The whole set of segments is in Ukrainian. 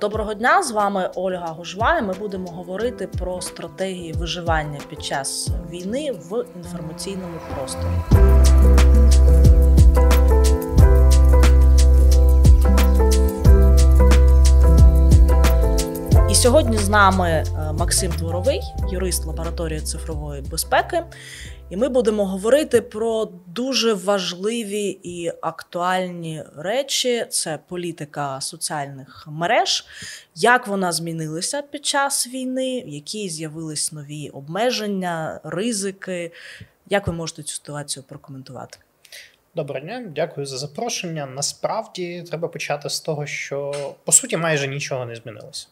Доброго дня, з вами Ольга Гужва. Ми будемо говорити про стратегії виживання під час війни в інформаційному просторі. І сьогодні з нами е, Максим Дворовий, юрист лабораторії цифрової безпеки. І ми будемо говорити про дуже важливі і актуальні речі: це політика соціальних мереж, як вона змінилася під час війни, які з'явились нові обмеження, ризики. Як ви можете цю ситуацію прокоментувати? Доброго дня, дякую за запрошення. Насправді треба почати з того, що по суті майже нічого не змінилося.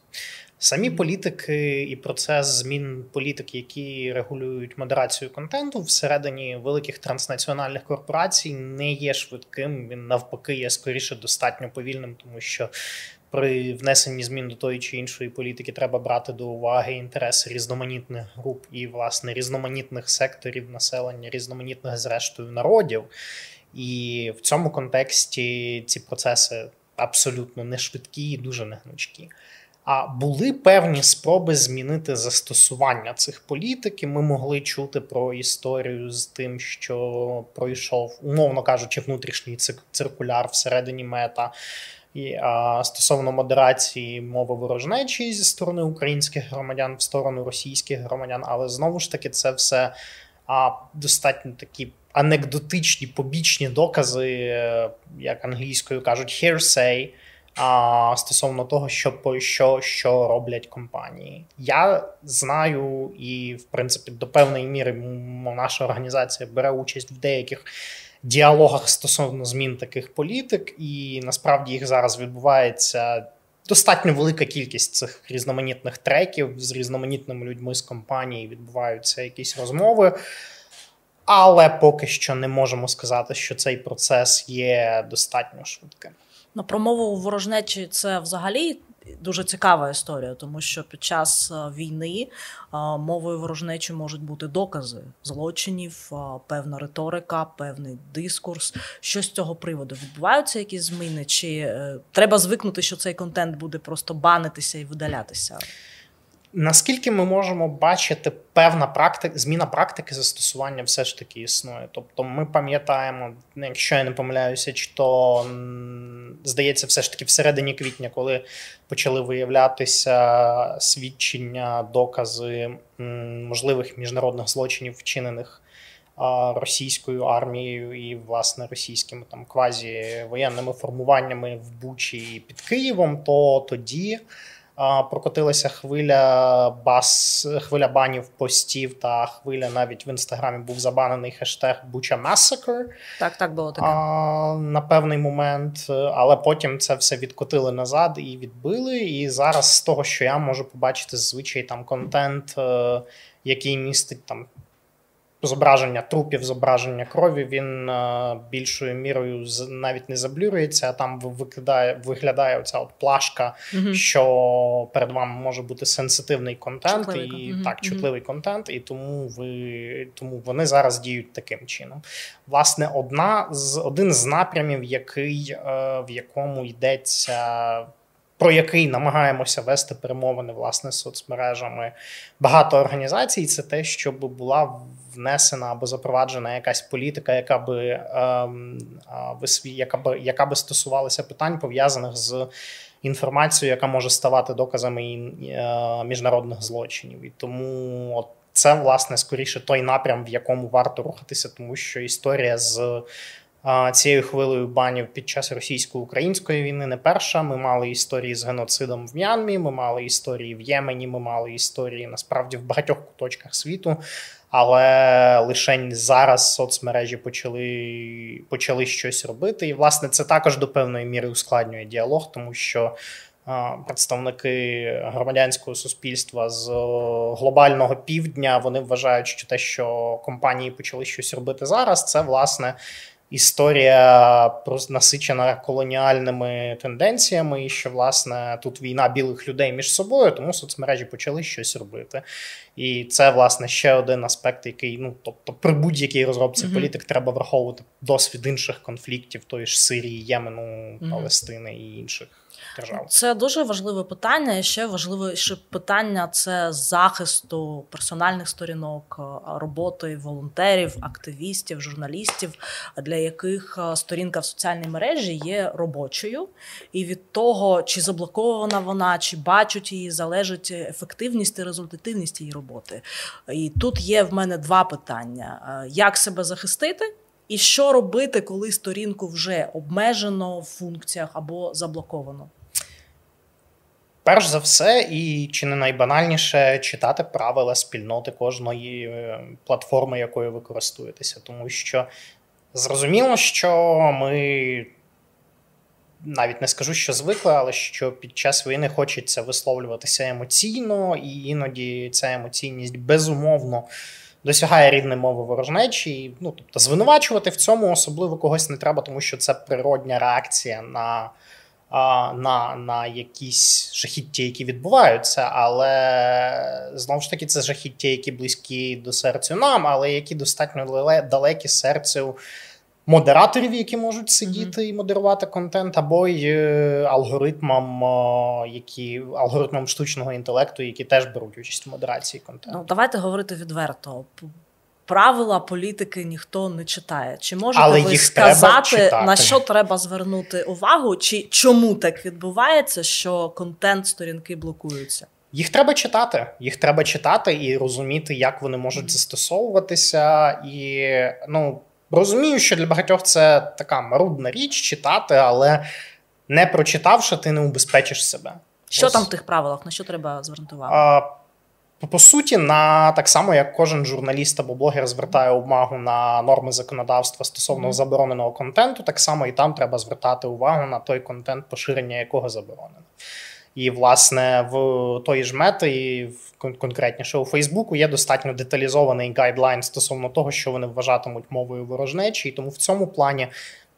Самі політики і процес змін політик, які регулюють модерацію контенту всередині великих транснаціональних корпорацій, не є швидким. Він навпаки є скоріше достатньо повільним, тому що при внесенні змін до тої чи іншої політики треба брати до уваги інтереси різноманітних груп і власне різноманітних секторів населення, різноманітних зрештою народів. І в цьому контексті ці процеси абсолютно не швидкі і дуже негнучкі. А були певні спроби змінити застосування цих політик. і Ми могли чути про історію з тим, що пройшов, умовно кажучи, внутрішній циркуляр всередині мета. І а, стосовно модерації мови ворожнечі зі сторони українських громадян в сторону російських громадян, але знову ж таки це все а, достатньо такі анекдотичні побічні докази, е, як англійською кажуть, hearsay, а, стосовно того, що що, що роблять компанії. Я знаю, і в принципі до певної міри наша організація бере участь в деяких. Діалогах стосовно змін таких політик, і насправді їх зараз відбувається достатньо велика кількість цих різноманітних треків з різноманітними людьми з компанії. Відбуваються якісь розмови, але поки що не можемо сказати, що цей процес є достатньо швидким. Ну, про мову ворожнечі це взагалі дуже цікава історія, тому що під час е, війни е, мовою ворожнечі можуть бути докази злочинів, е, певна риторика, певний дискурс. Що з цього приводу відбуваються якісь зміни? Чи треба звикнути, що цей контент буде просто банитися і видалятися? Наскільки ми можемо бачити, певна практика, зміна практики застосування все ж таки існує. Тобто, ми пам'ятаємо, якщо я не помиляюся, чи то здається, все ж таки всередині квітня, коли почали виявлятися свідчення, докази можливих міжнародних злочинів, вчинених російською армією і власне російськими там квазі воєнними формуваннями в Бучі під Києвом, то тоді прокотилася хвиля бас, хвиля банів постів та хвиля навіть в інстаграмі був забанений хештег Буча Massacre. Так, так було таке. А, на певний момент, але потім це все відкотили назад і відбили. І зараз з того, що я можу побачити, зазвичай там контент, е, який містить там зображення трупів, зображення крові, він е, більшою мірою навіть не заблюрується, а там викидає, виглядає оця от плашка, угу. що перед вами може бути сенситивний контент чутливий. і угу. так, чутливий угу. контент, і тому ви тому вони зараз діють таким чином. Власне, одна з один з напрямів, який е, в якому йдеться про який намагаємося вести перемовини власне з соцмережами багато організацій, це те, щоб була внесена або запроваджена якась політика, яка би ем, яка би яка би стосувалася питань пов'язаних з інформацією, яка може ставати доказами е, міжнародних злочинів, і тому от. Це власне скоріше той напрям, в якому варто рухатися, тому що історія з цією хвилею банів під час російсько-української війни не перша. Ми мали історії з геноцидом в М'янмі, ми мали історії в Ємені, ми мали історії насправді в багатьох куточках світу. Але лише зараз соцмережі почали почали щось робити. І, власне, це також до певної міри ускладнює діалог, тому що представники громадянського суспільства з глобального півдня вони вважають, що те, що компанії почали щось робити зараз, це власне історія насичена колоніальними тенденціями, і що власне тут війна білих людей між собою, тому соцмережі почали щось робити. І це власне ще один аспект, який ну тобто при будь-якій розробці mm-hmm. політик треба враховувати досвід інших конфліктів, тої ж Сирії, Ємену, mm-hmm. Палестини і інших. Держав? Це дуже важливе питання. І ще важливіше питання це захисту персональних сторінок, роботи волонтерів, активістів, журналістів, для яких сторінка в соціальній мережі є робочою, і від того, чи заблокована вона, чи бачать її, залежить ефективність і результативність її роботи. І тут є в мене два питання: як себе захистити? І що робити, коли сторінку вже обмежено в функціях або заблоковано? Перш за все, і чи не найбанальніше читати правила спільноти кожної е, платформи, якою ви користуєтеся. Тому що зрозуміло, що ми навіть не скажу, що звикли, але що під час війни хочеться висловлюватися емоційно, і іноді ця емоційність безумовно досягає рівної мови ворожнечі. Ну тобто звинувачувати в цьому особливо когось не треба, тому що це природня реакція на. На на якісь жахіття, які відбуваються, але знову ж таки, це жахіття, які близькі до серцю нам, але які достатньо далекі серцю модераторів, які можуть сидіти mm-hmm. і модерувати контент, або й е, алгоритмам, які алгоритмам штучного інтелекту, які теж беруть участь в модерації контенту. Ну, Давайте говорити відверто. Правила політики ніхто не читає. Чи можете Але ви сказати, на що треба звернути увагу, чи чому так відбувається, що контент сторінки блокуються? Їх треба читати. Їх треба читати і розуміти, як вони можуть застосовуватися. І ну Розумію, що для багатьох це така марудна річ читати, але не прочитавши, ти не убезпечиш себе. Що Ось. там в тих правилах? На що треба звернути увагу? По суті, на так само, як кожен журналіст або блогер звертає увагу на норми законодавства стосовно забороненого контенту, так само і там треба звертати увагу на той контент, поширення якого заборонено. І, власне, в тої ж мети, і конкретніше у Фейсбуку, є достатньо деталізований гайдлайн стосовно того, що вони вважатимуть мовою ворожнечі, і тому в цьому плані.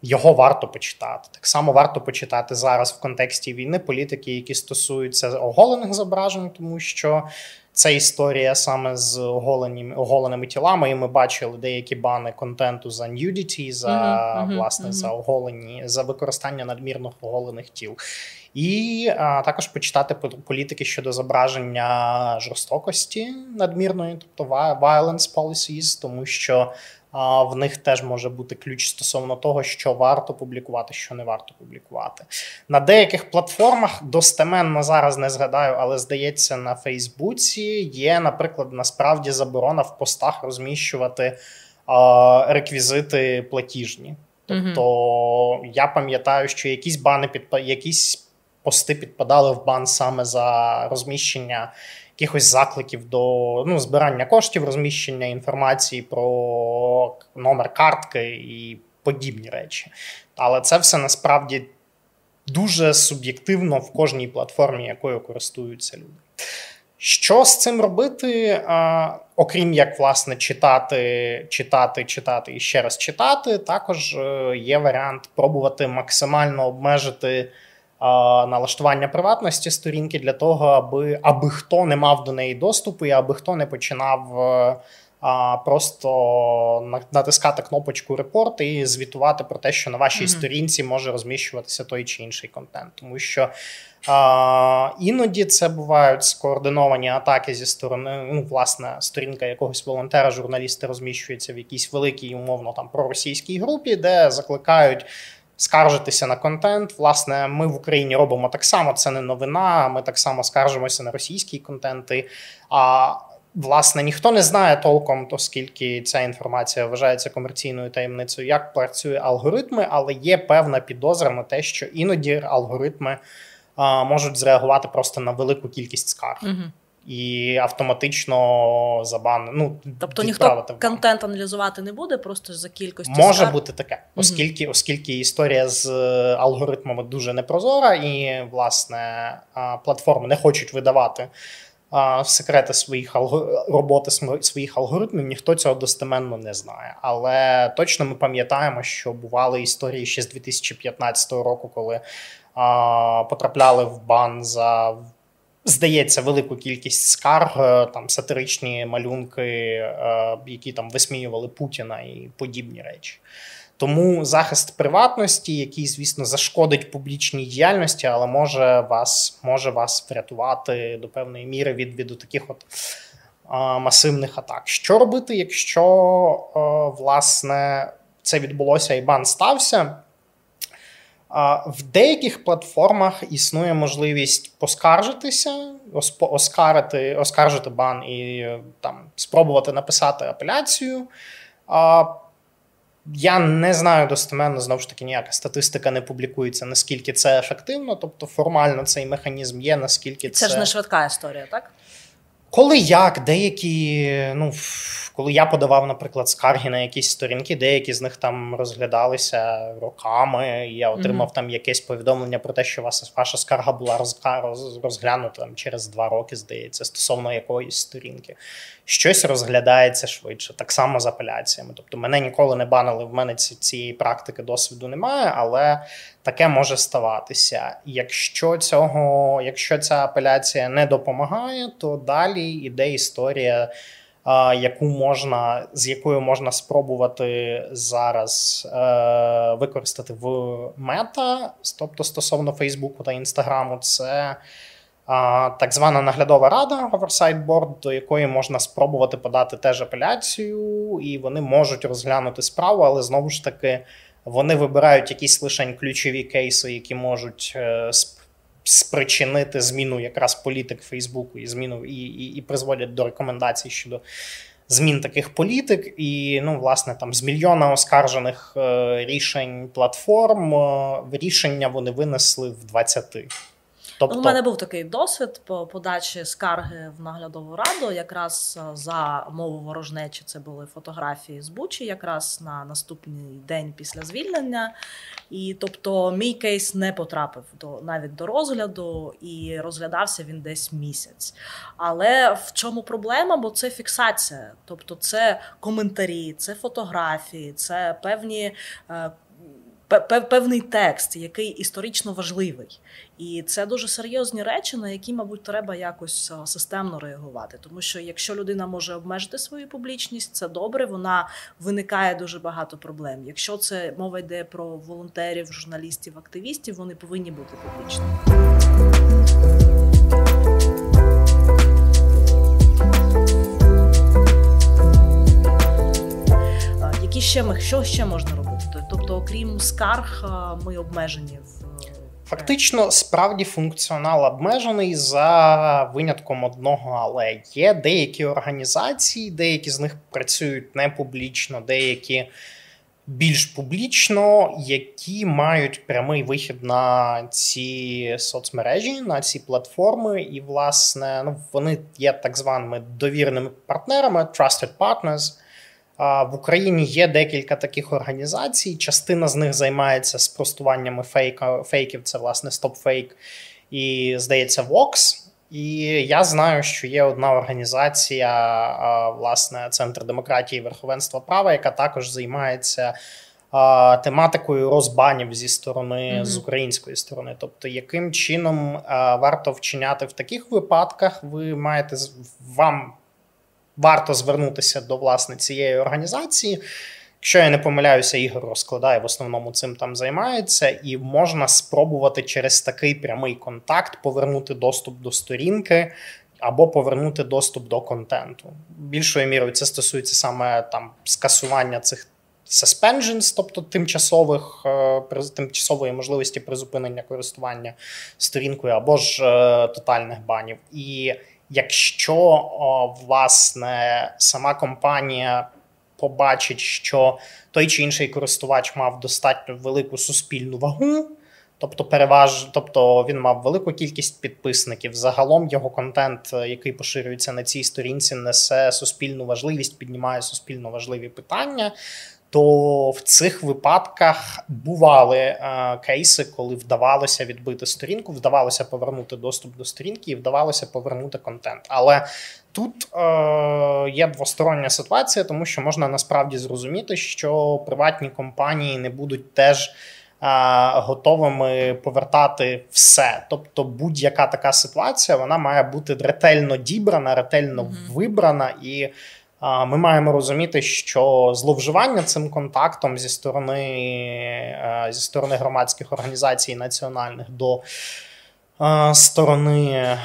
Його варто почитати. Так само варто почитати зараз в контексті війни політики, які стосуються оголених зображень, тому що це історія саме з оголеними оголеними тілами. І ми бачили деякі бани контенту за нюдіті, за mm-hmm. власне mm-hmm. за оголені за використання надмірно оголених тіл. І а, також почитати політики щодо зображення жорстокості надмірної, тобто violence policies, тому що а, в них теж може бути ключ стосовно того, що варто публікувати, що не варто публікувати. На деяких платформах достеменно зараз не згадаю, але здається, на Фейсбуці є, наприклад, насправді заборона в постах розміщувати а, реквізити платіжні. Тобто mm-hmm. я пам'ятаю, що якісь бани під якісь пости підпадали в бан саме за розміщення якихось закликів до ну, збирання коштів, розміщення інформації про номер картки і подібні речі. Але це все насправді дуже суб'єктивно в кожній платформі, якою користуються люди. Що з цим робити, а, окрім як власне читати, читати, читати і ще раз читати, також е, є варіант пробувати максимально обмежити налаштування приватності сторінки для того, аби аби хто не мав до неї доступу, і аби хто не починав е, а, просто натискати кнопочку репорт і звітувати про те, що на вашій mm-hmm. сторінці може розміщуватися той чи інший контент, тому що. А, Іноді це бувають скоординовані атаки зі сторони, ну, власне, сторінка якогось волонтера, журналіста розміщується в якійсь великій, умовно там проросійській групі, де закликають скаржитися на контент. Власне, ми в Україні робимо так само. Це не новина. Ми так само скаржимося на російські контенти. А власне ніхто не знає толком, оскільки ця інформація вважається комерційною таємницею, як працює алгоритми, але є певна підозра на те, що іноді алгоритми а, можуть зреагувати просто на велику кількість скарг. Угу і автоматично забан... ну, Тобто ніхто контент аналізувати не буде, просто за кількості може скар... бути таке, оскільки угу. оскільки історія з е, алгоритмами дуже непрозора, і власне платформи не хочуть видавати. Секрети своїх роботи своїх алгоритмів ніхто цього достеменно не знає. Але точно ми пам'ятаємо, що бували історії ще з 2015 року, коли а, потрапляли в бан за здається, велику кількість скарг, е, там сатиричні малюнки, е, які там висміювали Путіна і подібні речі. Тому захист приватності, який, звісно, зашкодить публічній діяльності, але може вас може вас врятувати до певної міри від від таких от а, масивних атак. Що робити, якщо а, власне це відбулося і бан стався? В деяких платформах існує можливість поскаржитися, оскарити, оскаржити бан і там спробувати написати апеляцію. Я не знаю достеменно, знову ж таки, ніяка статистика не публікується, наскільки це ефективно, тобто формально цей механізм є, наскільки це. Це ж не швидка історія, так? Коли як, деякі, ну коли я подавав, наприклад, скарги на якісь сторінки, деякі з них там розглядалися роками. і Я отримав mm-hmm. там якесь повідомлення про те, що вас ваша скарга була розглянута там через два роки, здається, стосовно якоїсь сторінки. Щось розглядається швидше, так само з апеляціями. Тобто, мене ніколи не банили. В мене цієї практики досвіду немає, але таке може ставатися. Якщо цього, якщо ця апеляція не допомагає, то далі йде історія яку можна, з якою можна спробувати зараз е, використати в мета, тобто стосовно Фейсбуку та Інстаграму, це так звана наглядова рада Oversight Board, до якої можна спробувати подати теж апеляцію, і вони можуть розглянути справу, але знову ж таки. Вони вибирають якісь лише ключові кейси, які можуть е, спричинити зміну якраз політик Фейсбуку і зміну і, і, і призводять до рекомендацій щодо. Змін таких політик, і ну, власне, там з мільйона оскаржених е, рішень платформ е, рішення вони винесли в 20. Тобто... Ну, у мене був такий досвід по подачі скарги в наглядову раду. Якраз е, за мову ворожнечі це були фотографії з Бучі, якраз на наступний день після звільнення. І тобто мій кейс не потрапив до навіть до розгляду, і розглядався він десь місяць. Але в чому проблема? Бо це фіксація, тобто це коментарі, це фотографії, це певні. Певний текст, який історично важливий, і це дуже серйозні речі, на які, мабуть, треба якось системно реагувати. Тому що якщо людина може обмежити свою публічність, це добре. Вона виникає дуже багато проблем. Якщо це мова йде про волонтерів, журналістів, активістів, вони повинні бути публічними. Які ще ми що ще можна робити? Тобто, окрім скарг, ми обмежені в. Е, Фактично, справді функціонал обмежений за винятком одного, але є деякі організації, деякі з них працюють не публічно, деякі більш публічно, які мають прямий вихід на ці соцмережі, на ці платформи, і, власне, ну, вони є так званими довірними партнерами, trusted partners. В Україні є декілька таких організацій. Частина з них займається спростуваннями фейка, фейків. Це власне StopFake і здається, Vox. І я знаю, що є одна організація, власне, Центр демократії і верховенства права, яка також займається тематикою розбанів зі сторони mm-hmm. з української сторони. Тобто, яким чином варто вчиняти в таких випадках, ви маєте вам варто звернутися до власне цієї організації. Якщо я не помиляюся, Ігор розкладає в основному цим там займається, і можна спробувати через такий прямий контакт повернути доступ до сторінки або повернути доступ до контенту. Більшою мірою це стосується саме там скасування цих suspensions, тобто тимчасових е, тимчасової можливості призупинення користування сторінкою, або ж е, тотальних банів. І Якщо власне сама компанія побачить, що той чи інший користувач мав достатньо велику суспільну вагу, тобто переваж, тобто він мав велику кількість підписників, загалом його контент, який поширюється на цій сторінці, несе суспільну важливість, піднімає суспільно важливі питання, то в цих випадках бували е, кейси, коли вдавалося відбити сторінку, вдавалося повернути доступ до сторінки і вдавалося повернути контент. Але тут е, є двостороння ситуація, тому що можна насправді зрозуміти, що приватні компанії не будуть теж. Е, готовими повертати все, тобто будь-яка така ситуація, вона має бути ретельно дібрана, ретельно mm-hmm. вибрана і ми маємо розуміти, що зловживання цим контактом зі сторони зі сторони громадських організацій національних до сторони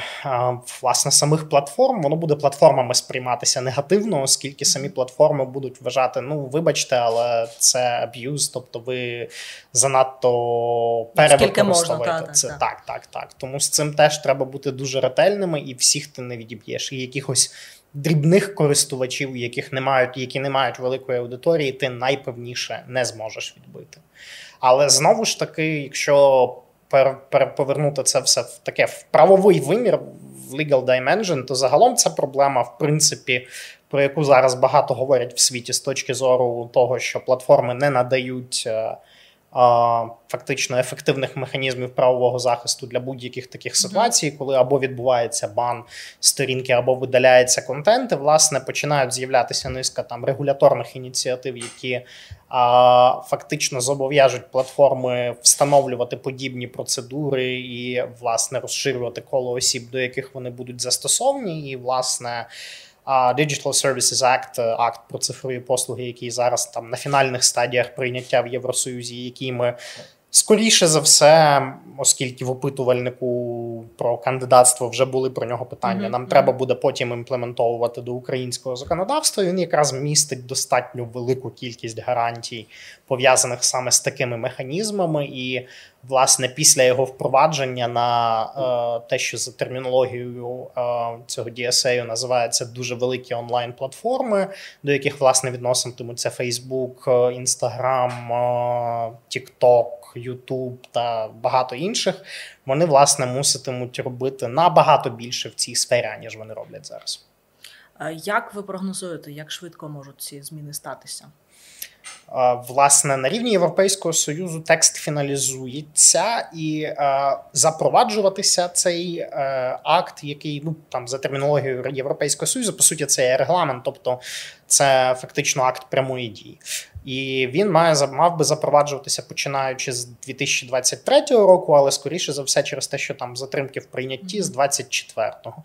власне самих платформ, воно буде платформами сприйматися негативно, оскільки самі платформи будуть вважати: ну, вибачте, але це аб'юз, тобто ви занадто перевикористовуєте це. Так, так, так, так. Тому з цим теж треба бути дуже ретельними, і всіх ти не відіб'єш. І якихось дрібних користувачів, яких не мають, які не мають великої аудиторії, ти найпевніше не зможеш відбити. Але знову ж таки, якщо повернути це все в таке в правовий вимір, в legal dimension, то загалом це проблема, в принципі, про яку зараз багато говорять в світі з точки зору того, що платформи не надають. Е, фактично ефективних механізмів правового захисту для будь-яких таких ситуацій, коли або відбувається бан сторінки, або видаляється контент, і, власне починають з'являтися низка там регуляторних ініціатив, які а, фактично зобов'яжуть платформи встановлювати подібні процедури і власне розширювати коло осіб, до яких вони будуть застосовані, і власне. Digital Services Act, е, акт про цифрові послуги, який зараз там на фінальних стадіях прийняття в Євросоюзі, який ми скоріше за все, оскільки в опитувальнику про кандидатство вже були про нього питання. Mm-hmm. Нам треба буде потім імплементовувати до українського законодавства. і Він якраз містить достатньо велику кількість гарантій, пов'язаних саме з такими механізмами, і власне після його впровадження на е, те, що за термінологією е, цього DSA називається дуже великі онлайн-платформи, до яких власне відноситимуться Facebook, Instagram, е, TikTok, YouTube та багато інших. Вони власне муситимуть робити набагато більше в цій сфері, ніж вони роблять зараз. Як ви прогнозуєте, як швидко можуть ці зміни статися? Власне, на рівні Європейського союзу текст фіналізується і е, запроваджуватися цей е, акт, який ну там за термінологією Європейського союзу, по суті, це є регламент, тобто це фактично акт прямої дії. І він має мав би запроваджуватися починаючи з 2023 року, але скоріше за все, через те, що там затримки в прийнятті з 24-го.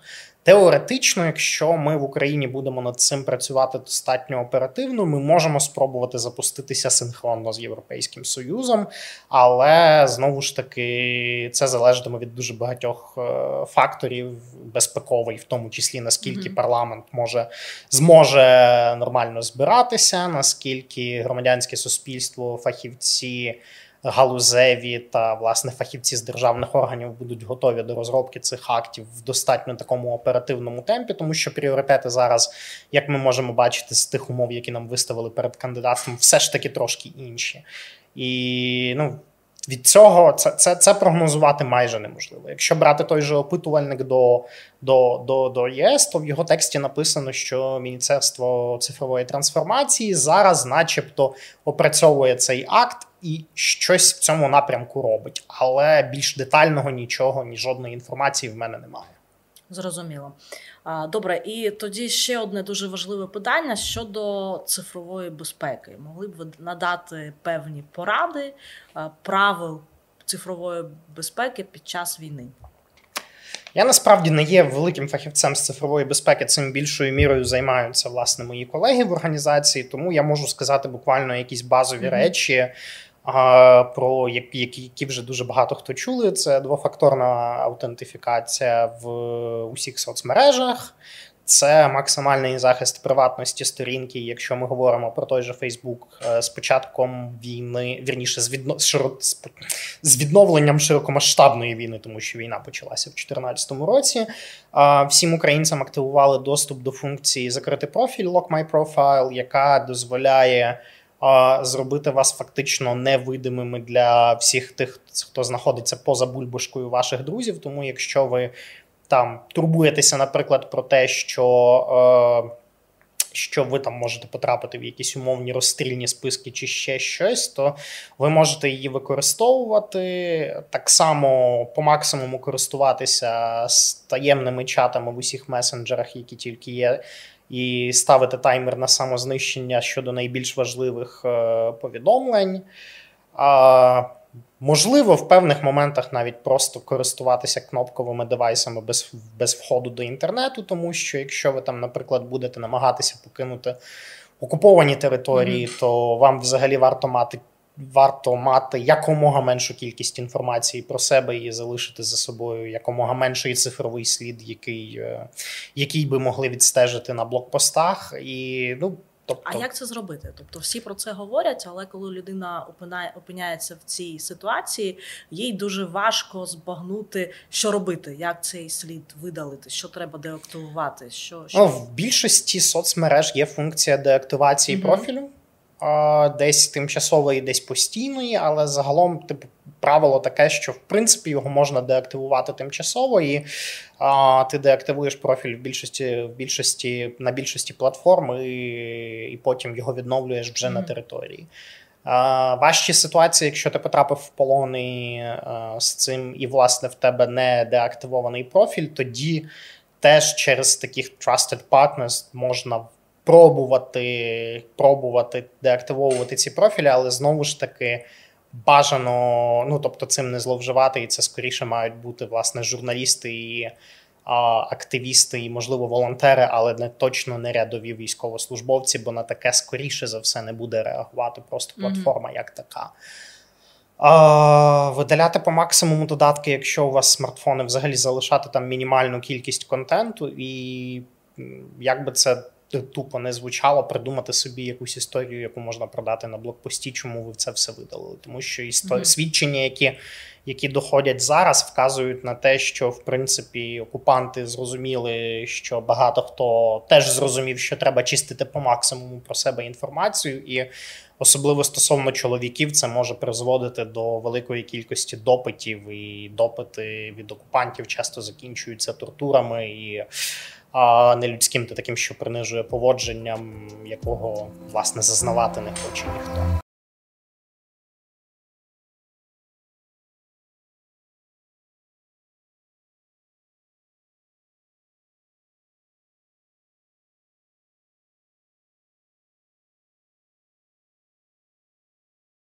Теоретично, якщо ми в Україні будемо над цим працювати достатньо оперативно, ми можемо спробувати запуститися синхронно з Європейським Союзом, але знову ж таки це залежатиме від дуже багатьох е, факторів, безпековий, в тому числі наскільки mm-hmm. парламент може зможе нормально збиратися, наскільки громадянське суспільство, фахівці галузеві та власне фахівці з державних органів будуть готові до розробки цих актів в достатньо такому оперативному темпі, тому що пріоритети зараз, як ми можемо бачити, з тих умов, які нам виставили перед кандидатством, все ж таки трошки інші. І ну, від цього це це, це прогнозувати майже неможливо. Якщо брати той же опитувальник до до, до, до ЄС, то в його тексті написано, що Міністерство цифрової трансформації зараз, начебто, опрацьовує цей акт і щось в цьому напрямку робить, але більш детального нічого, ні жодної інформації в мене немає. Зрозуміло. Добре, і тоді ще одне дуже важливе питання щодо цифрової безпеки. Могли б ви надати певні поради правил цифрової безпеки під час війни? Я насправді не є великим фахівцем з цифрової безпеки. Цим більшою мірою займаються власне мої колеги в організації, тому я можу сказати буквально якісь базові mm-hmm. речі про які, які вже дуже багато хто чули. Це двофакторна аутентифікація в усіх соцмережах. Це максимальний захист приватності сторінки. Якщо ми говоримо про той же Фейсбук з початком війни, вірніше з відно, з відновленням широкомасштабної війни, тому що війна почалася в 2014 році. Всім українцям активували доступ до функції закрити профіль Lock My Profile, яка дозволяє зробити вас фактично невидимими для всіх тих, хто знаходиться поза бульбашкою ваших друзів. Тому, якщо ви там турбуєтеся, наприклад, про те, що. Е, що ви там можете потрапити в якісь умовні розстрільні списки чи ще щось, то ви можете її використовувати так само по максимуму користуватися з таємними чатами в усіх месенджерах, які тільки є, і ставити таймер на самознищення щодо найбільш важливих е, повідомлень. Можливо, в певних моментах навіть просто користуватися кнопковими девайсами без без входу до інтернету, тому що якщо ви там, наприклад, будете намагатися покинути окуповані території, mm-hmm. то вам взагалі варто мати варто мати якомога меншу кількість інформації про себе і залишити за собою якомога менший цифровий слід, який е, який би могли відстежити на блокпостах. І ну Тобто... А як це зробити? Тобто всі про це говорять, але коли людина опинає, опиняється в цій ситуації, їй дуже важко збагнути, що робити, як цей слід видалити, що треба деактивувати. Що, що... Ну, в більшості соцмереж є функція деактивації mm профілю десь тимчасової, десь постійної, але загалом, типу, правило таке, що в принципі його можна деактивувати тимчасово, і а, ти деактивуєш профіль в більшості в більшості на більшості платформ, і, і потім його відновлюєш вже mm-hmm. на території. А, Важчі ситуації, якщо ти потрапив в полон і з цим, і власне в тебе не деактивований профіль, тоді теж через таких trusted partners можна пробувати пробувати деактивовувати ці профілі, але знову ж таки бажано, ну тобто, цим не зловживати, і це скоріше мають бути власне журналісти і а, активісти, і, можливо, волонтери, але не точно не рядові військовослужбовці, бо на таке скоріше за все не буде реагувати просто платформа mm-hmm. як така. А, Видаляти по максимуму додатки, якщо у вас смартфони, взагалі залишати там мінімальну кількість контенту, і як би це тупо не звучало придумати собі якусь історію, яку можна продати на блокпості, чому ви це все видалили. Тому що історії, mm-hmm. свідчення, які які доходять зараз, вказують на те, що в принципі окупанти зрозуміли, що багато хто теж зрозумів, що треба чистити по максимуму про себе інформацію, і особливо стосовно чоловіків, це може призводити до великої кількості допитів, і допити від окупантів часто закінчуються тортурами і а не людським та таким, що принижує поводженням, якого власне зазнавати не хоче ніхто.